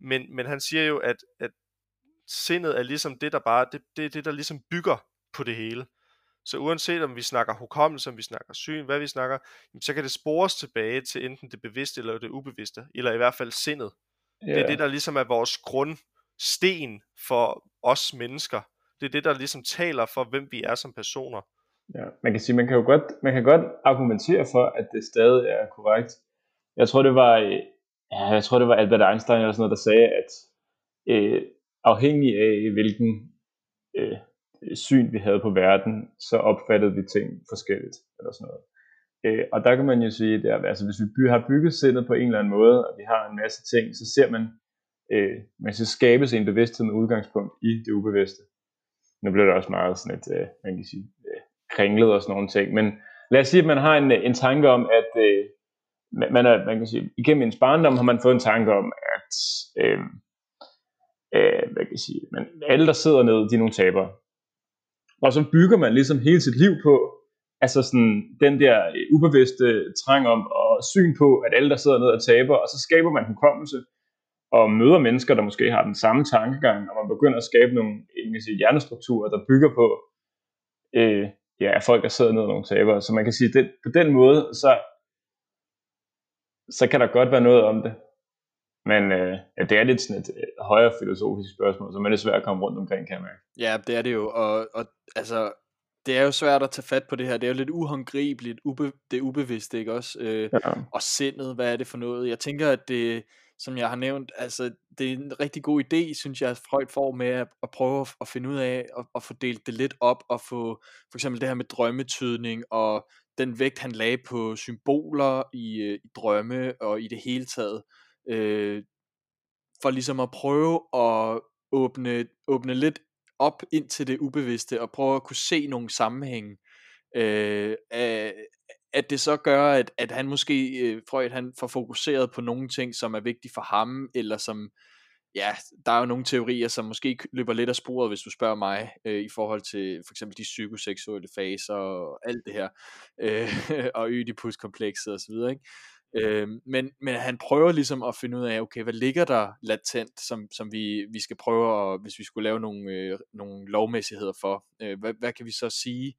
Men, men han siger jo, at, at sindet er ligesom det, der bare, det, det er det, der ligesom bygger på det hele. Så uanset om vi snakker hukommelse, om vi snakker syn, hvad vi snakker, så kan det spores tilbage til enten det bevidste eller det ubevidste, eller i hvert fald sindet. Yeah. Det er det, der ligesom er vores grundsten for os mennesker. Det er det, der ligesom taler for, hvem vi er som personer. Ja, man kan sige, man kan jo godt, man kan godt argumentere for, at det stadig er korrekt. Jeg tror, det var, ja, jeg tror, det var Albert Einstein eller sådan noget, der sagde, at øh, afhængig af hvilken øh, syn, vi havde på verden, så opfattede vi ting forskelligt, eller sådan noget. Øh, og der kan man jo sige, at altså, hvis vi by, har bygget sindet på en eller anden måde, og vi har en masse ting, så ser man, øh, man skal skabes en bevidsthed med udgangspunkt i det ubevidste. Nu bliver det også meget sådan et, øh, man kan sige, øh, kringlet og sådan nogle ting, men lad os sige, at man har en, en tanke om, at øh, man, er, man kan sige, igennem ens barndom har man fået en tanke om, at øh, øh, hvad kan jeg sige, men alle der sidder nede, de er nogle tabere. Og så bygger man ligesom hele sit liv på, altså sådan den der øh, ubevidste trang om og syn på, at alle der sidder ned er taber, og så skaber man hukommelse, og møder mennesker, der måske har den samme tankegang, og man begynder at skabe nogle øh, jeg sige, hjernestrukturer, der bygger på, øh, ja, at folk der sidder ned er nogle tabere. Så man kan sige, at på den måde, så, så kan der godt være noget om det. Men øh, ja, det er lidt sådan et højere filosofisk spørgsmål, så man er svært at komme rundt omkring, kan jeg mærke. Ja, det er det jo, og, og altså, det er jo svært at tage fat på det her, det er jo lidt uhåndgribeligt, ube, det er ubevidst, ikke også? Øh, ja. Og sindet, hvad er det for noget? Jeg tænker, at det, som jeg har nævnt, altså det er en rigtig god idé, synes jeg, at Freud får med at, at prøve at, at finde ud af at, at få delt det lidt op og få for eksempel det her med drømmetydning og den vægt, han lagde på symboler i, øh, i drømme og i det hele taget, øh, for ligesom at prøve at åbne, åbne lidt op ind til det ubevidste og prøve at kunne se nogle sammenhænge. Øh, at det så gør, at, at han måske, øh, Freud, han får fokuseret på nogle ting, som er vigtige for ham, eller som, ja, der er jo nogle teorier, som måske løber lidt af sporet, hvis du spørger mig, øh, i forhold til for eksempel de psykoseksuelle faser og alt det her, øh, (laughs) og Ødipus-komplekset osv., ikke? Øh, men, men han prøver ligesom at finde ud af, okay, hvad ligger der latent, som, som vi, vi skal prøve, at, hvis vi skulle lave nogle, øh, nogle lovmæssigheder for, øh, hvad, hvad kan vi så sige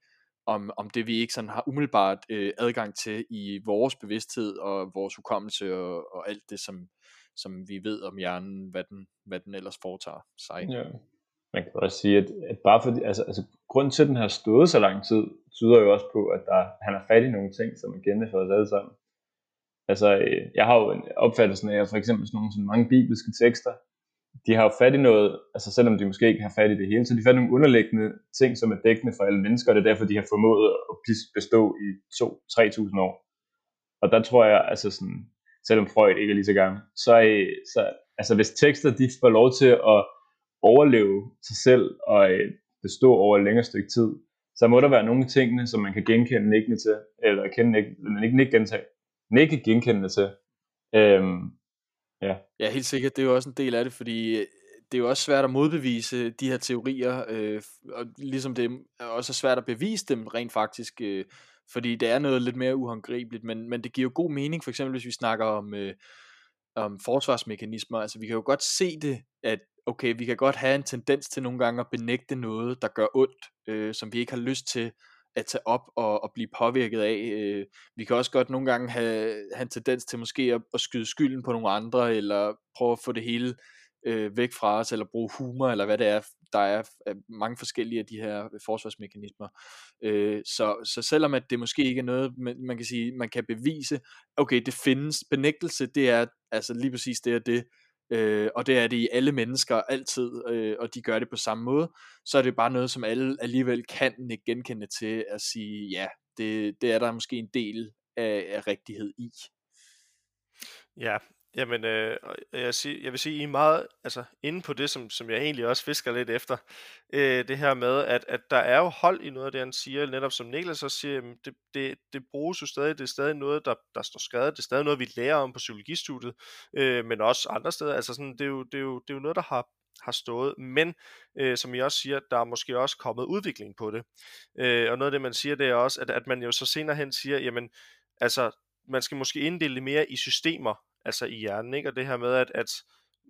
om, om det vi ikke sådan har umiddelbart øh, adgang til i vores bevidsthed og vores hukommelse og, og alt det, som, som vi ved om hjernen, hvad den, hvad den ellers foretager sig. Ja. Man kan også sige, at, at bare fordi, altså, altså grunden til, at den har stået så lang tid, tyder jo også på, at der, han har fat i nogle ting, som er gældende for os alle sammen. Altså, øh, jeg har jo en opfattelse af, at for eksempel sådan nogle sådan mange bibelske tekster, de har jo fat i noget, altså selvom de måske ikke har fat i det hele, så de har fat i nogle underliggende ting, som er dækkende for alle mennesker, og det er derfor, de har formået at bestå i 2-3.000 år. Og der tror jeg, altså sådan, selvom Freud ikke er lige så gammel, så, så altså hvis tekster de får lov til at overleve sig selv og øh, bestå over et længere stykke tid, så må der være nogle tingene, som man kan genkende nikkende til, eller kende ikke, ikke, ikke gentage, ikke genkendende til. Øhm, Ja. ja, helt sikkert. Det er jo også en del af det, fordi øh, det er jo også svært at modbevise de her teorier, øh, og ligesom det er også svært at bevise dem rent faktisk, øh, fordi det er noget lidt mere uhåndgribeligt, men, men det giver jo god mening, for eksempel hvis vi snakker om, øh, om forsvarsmekanismer, altså vi kan jo godt se det, at okay, vi kan godt have en tendens til nogle gange at benægte noget, der gør ondt, øh, som vi ikke har lyst til at tage op og, og blive påvirket af. Øh, vi kan også godt nogle gange have, have en tendens til måske at, at skyde skylden på nogle andre, eller prøve at få det hele øh, væk fra os, eller bruge humor, eller hvad det er. Der er mange forskellige af de her forsvarsmekanismer. Øh, så, så selvom at det måske ikke er noget, man, man kan sige, man kan bevise, okay, det findes, benægtelse, det er altså lige præcis det er det, øh, og det er det i alle mennesker altid, øh, og de gør det på samme måde, så er det bare noget, som alle alligevel kan ikke genkende til at sige, ja, det, det er der måske en del af, af rigtighed i. Ja, Jamen, øh, jeg, sige, jeg vil sige, I er meget altså, inde på det, som, som jeg egentlig også fisker lidt efter. Øh, det her med, at, at der er jo hold i noget af det, han siger, netop som Niklas også siger, jamen, det, det, det bruges jo stadig, det er stadig noget, der, der står skrevet, det er stadig noget, vi lærer om på psykologistudiet, øh, men også andre steder. Altså sådan, det, er jo, det, er jo, det er jo noget, der har har stået, men øh, som I også siger, der er måske også kommet udvikling på det. Øh, og noget af det, man siger, det er også, at, at man jo så senere hen siger, jamen, altså, man skal måske inddele det mere i systemer, altså i hjernen, ikke? Og det her med, at, at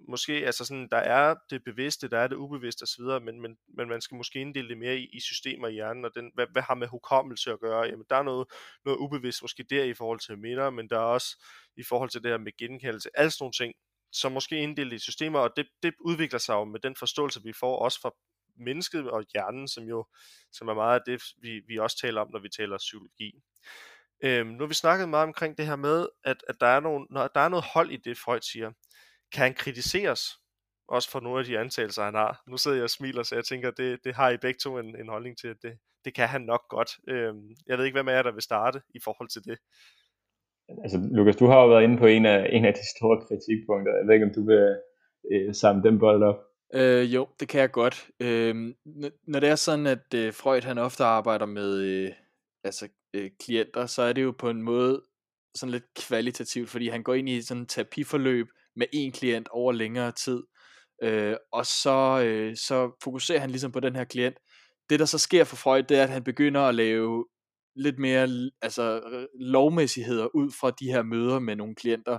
måske, altså sådan, der er det bevidste, der er det ubevidste osv., men, men, men man skal måske inddele det mere i, i systemer i hjernen, og den, hvad, hvad har med hukommelse at gøre? Jamen, der er noget, noget ubevidst måske der i forhold til minder, men der er også i forhold til det her med genkaldelse, alle sådan nogle ting, som måske inddelt i systemer, og det, det udvikler sig jo med den forståelse, vi får også fra mennesket og hjernen, som jo som er meget af det, vi, vi også taler om, når vi taler psykologi. Øhm, nu har vi snakket meget omkring det her med, at, at der, er nogle, når der er noget hold i det, Freud siger. Kan han kritiseres? Også for nogle af de antagelser, han har. Nu sidder jeg og smiler, så jeg tænker, det, det har I begge to en, en holdning til. Det, det kan han nok godt. Øhm, jeg ved ikke, hvem af jer, der vil starte i forhold til det. Altså, Lukas, du har jo været inde på en af, en af de store kritikpunkter. Jeg ved ikke, om du vil øh, samle dem bold op. Øh, jo, det kan jeg godt. Øh, når det er sådan, at øh, Freud han ofte arbejder med øh, altså øh, klienter, så er det jo på en måde sådan lidt kvalitativt, fordi han går ind i sådan et terapiforløb med en klient over længere tid, øh, og så, øh, så fokuserer han ligesom på den her klient. Det der så sker for Freud, det er, at han begynder at lave lidt mere altså, øh, lovmæssigheder ud fra de her møder med nogle klienter.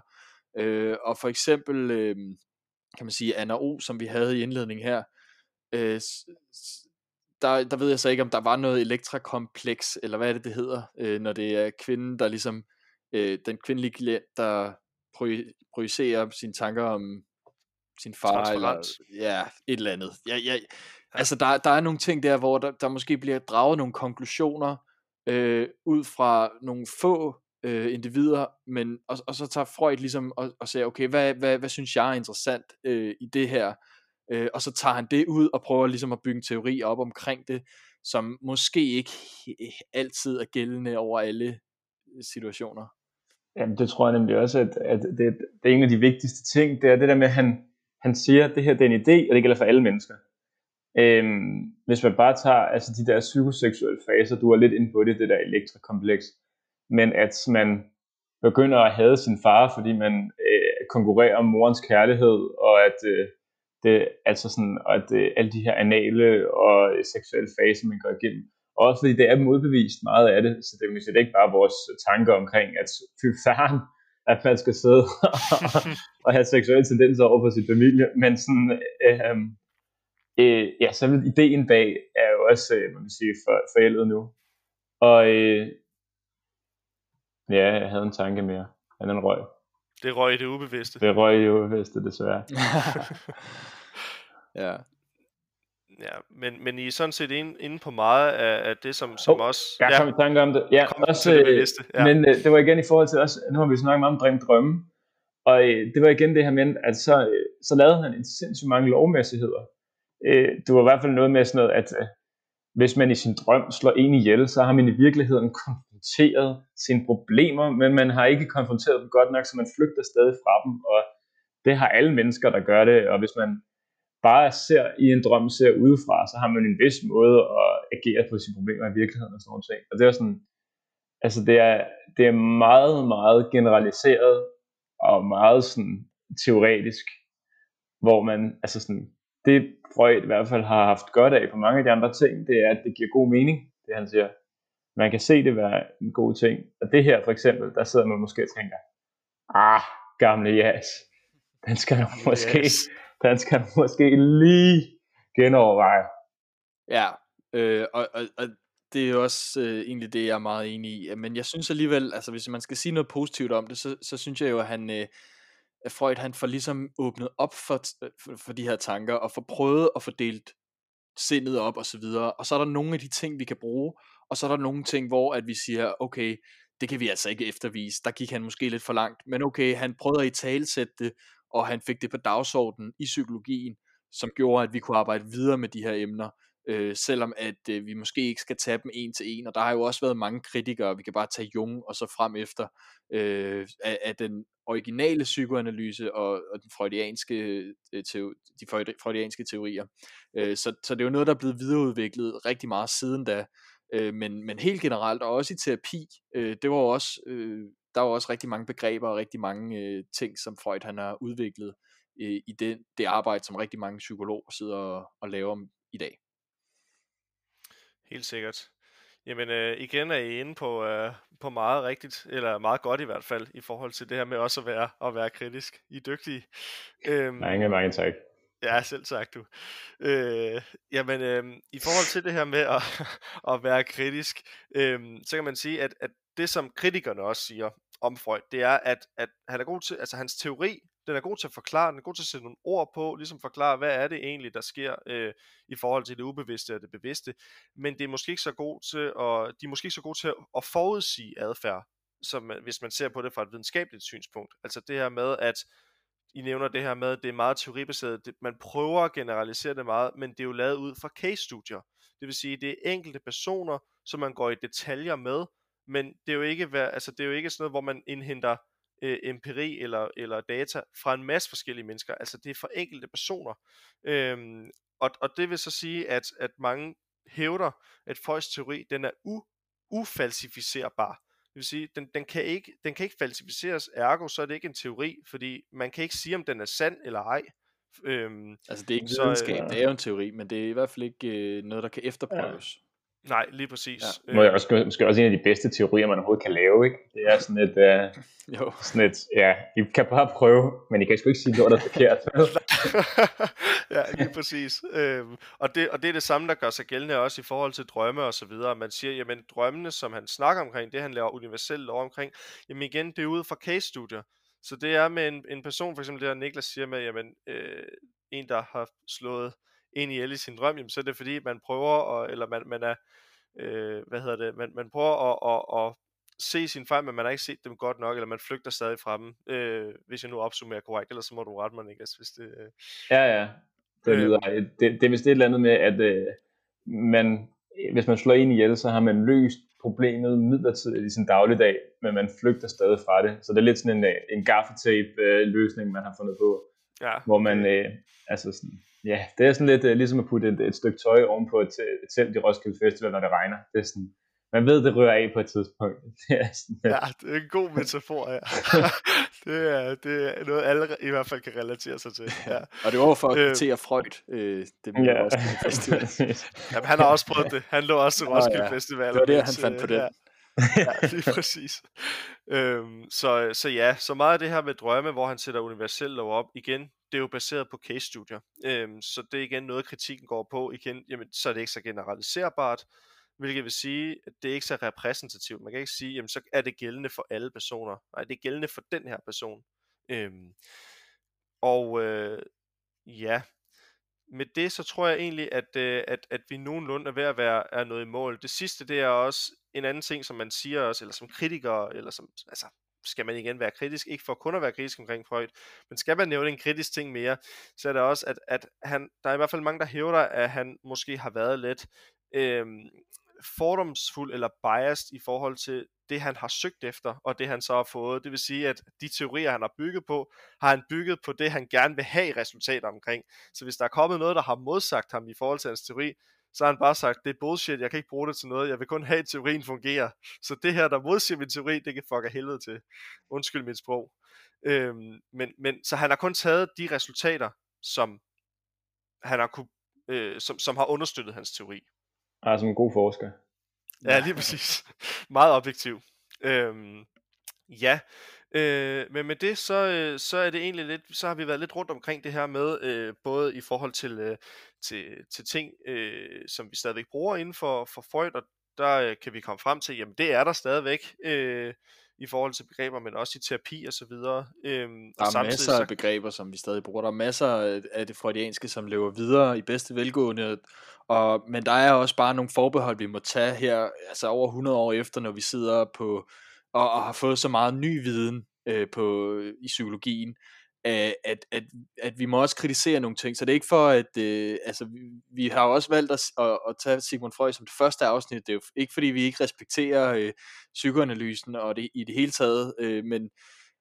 Øh, og for eksempel, øh, kan man sige, Anna O, som vi havde i indledningen her, øh, der, der ved jeg så ikke, om der var noget elektrakompleks, eller hvad er det, det hedder, øh, når det er kvinden, der ligesom, øh, den kvindelige klient, der projicerer sine tanker om sin far, eller ja, et eller andet. Ja, ja, altså, der, der er nogle ting der, hvor der, der måske bliver draget nogle konklusioner, øh, ud fra nogle få øh, individer, men, og, og så tager Freud ligesom og, og siger, okay, hvad, hvad, hvad synes jeg er interessant øh, i det her, øh, og så tager han det ud og prøver ligesom at bygge en teori op omkring det, som måske ikke altid er gældende over alle øh, situationer. Jamen, det tror jeg nemlig også, at, at det, det er en af de vigtigste ting, det er det der med, at han, han siger, at det her det er en idé, og det gælder for alle mennesker. Øhm, hvis man bare tager altså de der psykoseksuelle faser, du er lidt inde på det, det der elektrakompleks, men at man begynder at have sin far, fordi man øh, konkurrerer om morens kærlighed, og at øh, det, altså sådan, og at det, alle de her anale og seksuelle faser, man går igennem, Og også fordi det er modbevist meget af det, så det er det ikke bare vores tanker omkring, at fy faren, at man skal sidde og, (laughs) og have seksuelle tendenser over for sin familie, men sådan, øh, øh, ja, så vil ideen bag er jo også, øh, man kan sige, for, forældet nu. Og øh, ja, jeg havde en tanke mere, men den røg. Det røg i det ubevidste. Det røg i det ubevidste, desværre. (laughs) ja. Ja, men, men I er sådan set inde, inde på meget af, af det, som, som oh, også... Jeg ja, kom i tanke om det. Ja, også, det øh, bevidste. Ja. Men øh, det var igen i forhold til også, nu har vi snakket meget om drømme drømme, og øh, det var igen det her med, at så, øh, så lavede han en sindssygt mange lovmæssigheder. Øh, det var i hvert fald noget med sådan noget, at øh, hvis man i sin drøm slår en ihjel, så har man i virkeligheden konfronteret sine problemer, men man har ikke konfronteret dem godt nok, så man flygter stadig fra dem, og det har alle mennesker, der gør det, og hvis man bare ser i en drøm, ser udefra, så har man en vis måde at agere på sine problemer i virkeligheden og sådan noget. ting. Og det er sådan, altså det er, det er meget, meget generaliseret og meget sådan teoretisk, hvor man, altså sådan, det Freud i hvert fald har haft godt af på mange af de andre ting, det er, at det giver god mening, det han siger. Man kan se det være en god ting. Og det her for eksempel, der sidder man måske og tænker, ah, gamle jas, den skal man måske, yes den skal du måske lige genoverveje. Ja, øh, og, og, og det er jo også øh, egentlig det, jeg er meget enig i. Men jeg synes alligevel, altså hvis man skal sige noget positivt om det, så, så synes jeg jo, at han, øh, at Freud han får ligesom åbnet op for, for, for de her tanker, og får prøvet at fordele sindet op og så videre. Og så er der nogle af de ting, vi kan bruge, og så er der nogle ting, hvor at vi siger, okay, det kan vi altså ikke eftervise. Der gik han måske lidt for langt, men okay, han prøvede at i talsætte det, og han fik det på dagsordenen i psykologien, som gjorde, at vi kunne arbejde videre med de her emner, øh, selvom at øh, vi måske ikke skal tage dem en til en, og der har jo også været mange kritikere, vi kan bare tage Jung og så frem efter, øh, af, af den originale psykoanalyse og, og den freudianske, øh, teo, de freudianske teorier. Øh, så, så det er jo noget, der er blevet videreudviklet rigtig meget siden da, øh, men, men helt generelt, og også i terapi, øh, det var også øh, der er jo også rigtig mange begreber og rigtig mange øh, ting, som Freud han har udviklet øh, i det, det arbejde, som rigtig mange psykologer sidder og, og laver om i dag. Helt sikkert. Jamen øh, igen er I inde på, øh, på meget rigtigt, eller meget godt i hvert fald, i forhold til det her med også at være, at være kritisk. I er dygtige. Øhm, mange, mange tak. Ja, selv sagt du. Øh, jamen, øh, i forhold til det her med at, (laughs) at være kritisk, øh, så kan man sige, at, at det som kritikerne også siger, om Freud, det er, at, at han er god til, altså hans teori, den er god til at forklare, den er god til at sætte nogle ord på, ligesom forklare, hvad er det egentlig, der sker øh, i forhold til det ubevidste og det bevidste, men det er måske ikke så god til at, de er måske ikke så gode til at, at forudsige adfærd, som hvis man ser på det fra et videnskabeligt synspunkt. Altså det her med, at i nævner det her med, at det er meget teoribaseret, det, man prøver at generalisere det meget, men det er jo lavet ud fra case-studier. Det vil sige, det er enkelte personer, som man går i detaljer med, men det er jo ikke, altså, det er jo ikke sådan noget, hvor man indhenter øh, empiri eller, eller data fra en masse forskellige mennesker. Altså det er for enkelte personer. Øhm, og, og det vil så sige, at, at mange hævder, at Freuds teori, den er u, ufalsificerbar. Det vil sige, den, den, kan ikke, den kan ikke falsificeres, ergo så er det ikke en teori, fordi man kan ikke sige, om den er sand eller ej. Øhm, altså det er ikke videnskab, øh, det er jo en teori, men det er i hvert fald ikke øh, noget, der kan efterprøves. Ja. Nej, lige præcis. Ja. Må jeg også, måske også en af de bedste teorier, man overhovedet kan lave, ikke? Det er sådan et, uh, (laughs) jo. sådan et, ja, I kan bare prøve, men I kan sgu ikke sige noget, der er forkert. (laughs) (laughs) (laughs) ja, lige præcis. Øhm, og, det, og det er det samme, der gør sig gældende også i forhold til drømme og så videre. Man siger, jamen drømmene, som han snakker omkring, det han laver universelt lov omkring, jamen igen, det er ud fra case-studier. Så det er med en, en person, for eksempel det der Niklas siger med, jamen øh, en, der har slået en ihjel i sin drøm, jamen, så er det fordi, man prøver, at, eller man, man er, øh, hvad hedder det, man, man prøver at, at, at se sin fejl, men man har ikke set dem godt nok, eller man flygter stadig fra dem, øh, hvis jeg nu opsummerer korrekt, ellers så må du rette mig, Niklas, hvis det... Øh... Ja, ja. Det, øh, lyder, det, det er vist et eller andet med, at øh, man, hvis man slår en ihjel, så har man løst problemet midlertidigt i sin dagligdag, men man flygter stadig fra det. Så det er lidt sådan en, øh, en gaffetape øh, løsning, man har fundet på, ja. hvor man, øh, altså sådan, ja, det er sådan lidt øh, ligesom at putte et, et stykke tøj ovenpå et, et telt i Roskilde Festival, når det regner. Det er sådan, man ved, det rører af på et tidspunkt. (laughs) det er sådan, ja, det er en god metafor, ja. (laughs) det, er, det er noget, alle i hvert fald kan relatere sig til. Ja. (laughs) og det var for at kritere øh, Freud, øh, det med ja. Roskilde Festival. Jamen, han har også prøvet det. Han lå også til Roskilde ja. Festival. Det var det, han fandt på det. Ja. ja, lige præcis. Øhm, så, så ja, så meget af det her med drømme, hvor han sætter universel lov op, igen, det er jo baseret på case-studier. Øhm, så det er igen noget, kritikken går på. Igen, jamen, så er det ikke så generaliserbart, hvilket vil sige, at det er ikke så repræsentativt. Man kan ikke sige, jamen så er det gældende for alle personer. Nej, det er gældende for den her person. Øhm, og øh, ja, med det så tror jeg egentlig, at, øh, at, at vi nogenlunde er ved at være er noget i mål. Det sidste, det er også en anden ting, som man siger også, eller som kritiker, eller som, altså, skal man igen være kritisk, ikke for kun at være kritisk omkring Freud, men skal man nævne en kritisk ting mere, så er det også, at, at han, der er i hvert fald mange, der hævder, at han måske har været lidt øhm, fordomsfuld eller biased i forhold til det, han har søgt efter, og det han så har fået. Det vil sige, at de teorier, han har bygget på, har han bygget på det, han gerne vil have resultater omkring. Så hvis der er kommet noget, der har modsagt ham i forhold til hans teori, så har han bare sagt, det er bullshit, jeg kan ikke bruge det til noget, jeg vil kun have, at teorien fungerer. Så det her, der modsiger min teori, det kan fuck helvede til. Undskyld mit sprog. Øhm, men, men, så han har kun taget de resultater, som han har kunne, øh, som, som har understøttet hans teori. Ja, som en god forsker. Ja, lige præcis. (laughs) Meget objektiv. Øhm, ja, øh, men med det, så, øh, så er det egentlig lidt, så har vi været lidt rundt omkring det her med, øh, både i forhold til, øh, til, til ting, øh, som vi stadigvæk bruger inden for, for Freud, og der øh, kan vi komme frem til, jamen det er der stadigvæk, øh, i forhold til begreber, men også i terapi og så videre. Øhm, der er masser så... af begreber, som vi stadig bruger. Der er masser af det freudianske, som lever videre i bedste velgående, og, men der er også bare nogle forbehold, vi må tage her, altså over 100 år efter, når vi sidder på og, og har fået så meget ny viden øh, på, øh, i psykologien, at, at, at, at vi må også kritisere nogle ting. Så det er ikke for, at øh, altså, vi, vi har også valgt at, at, at tage Sigmund Freud som det første afsnit. Det er jo ikke fordi, vi ikke respekterer øh, psykoanalysen og det i det hele taget, øh, men,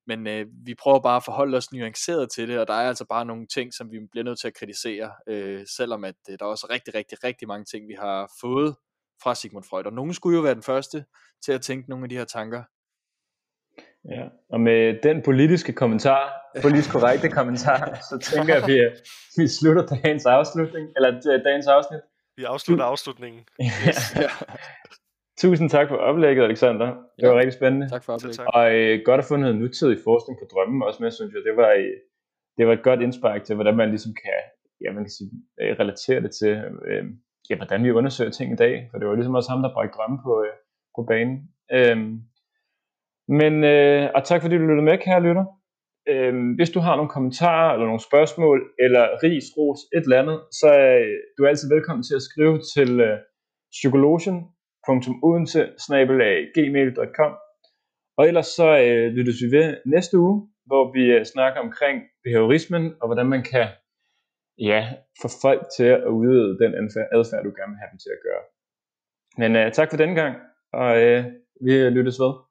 men øh, vi prøver bare at forholde os nuanceret til det, og der er altså bare nogle ting, som vi bliver nødt til at kritisere, øh, selvom at øh, der er også rigtig, rigtig, rigtig mange ting, vi har fået fra Sigmund Freud. Og nogen skulle jo være den første til at tænke nogle af de her tanker. Ja, og med den politiske kommentar, politisk korrekte kommentar, så tænker jeg, at vi, vi slutter dagens afslutning, eller øh, dagens afsnit. Vi afslutter afslutningen. Yes. ja. Tusind tak for oplægget, Alexander. Det var ja. rigtig spændende. Tak for oplægget. Og øh, godt at få noget nutidig forskning på drømmen også med, synes jeg. Det var, øh, det var et godt indspark til, hvordan man ligesom kan, ja, man kan sige, øh, relatere det til, øh, ja, hvordan vi undersøger ting i dag. For det var ligesom også ham, der bragte drømme på, øh, på banen. Øh, men, øh, og tak fordi du lyttede med, kære lytter. Øh, hvis du har nogle kommentarer, eller nogle spørgsmål, eller ris, ros, et eller andet, så er du er altid velkommen til at skrive til øh, psykologen.odense.gmail.com Og ellers så øh, lyttes vi ved næste uge, hvor vi øh, snakker omkring behaviorismen, og hvordan man kan ja, få folk til at udøve den adfærd, du gerne vil have dem til at gøre. Men øh, tak for denne gang, og øh, vi øh, lyttes ved.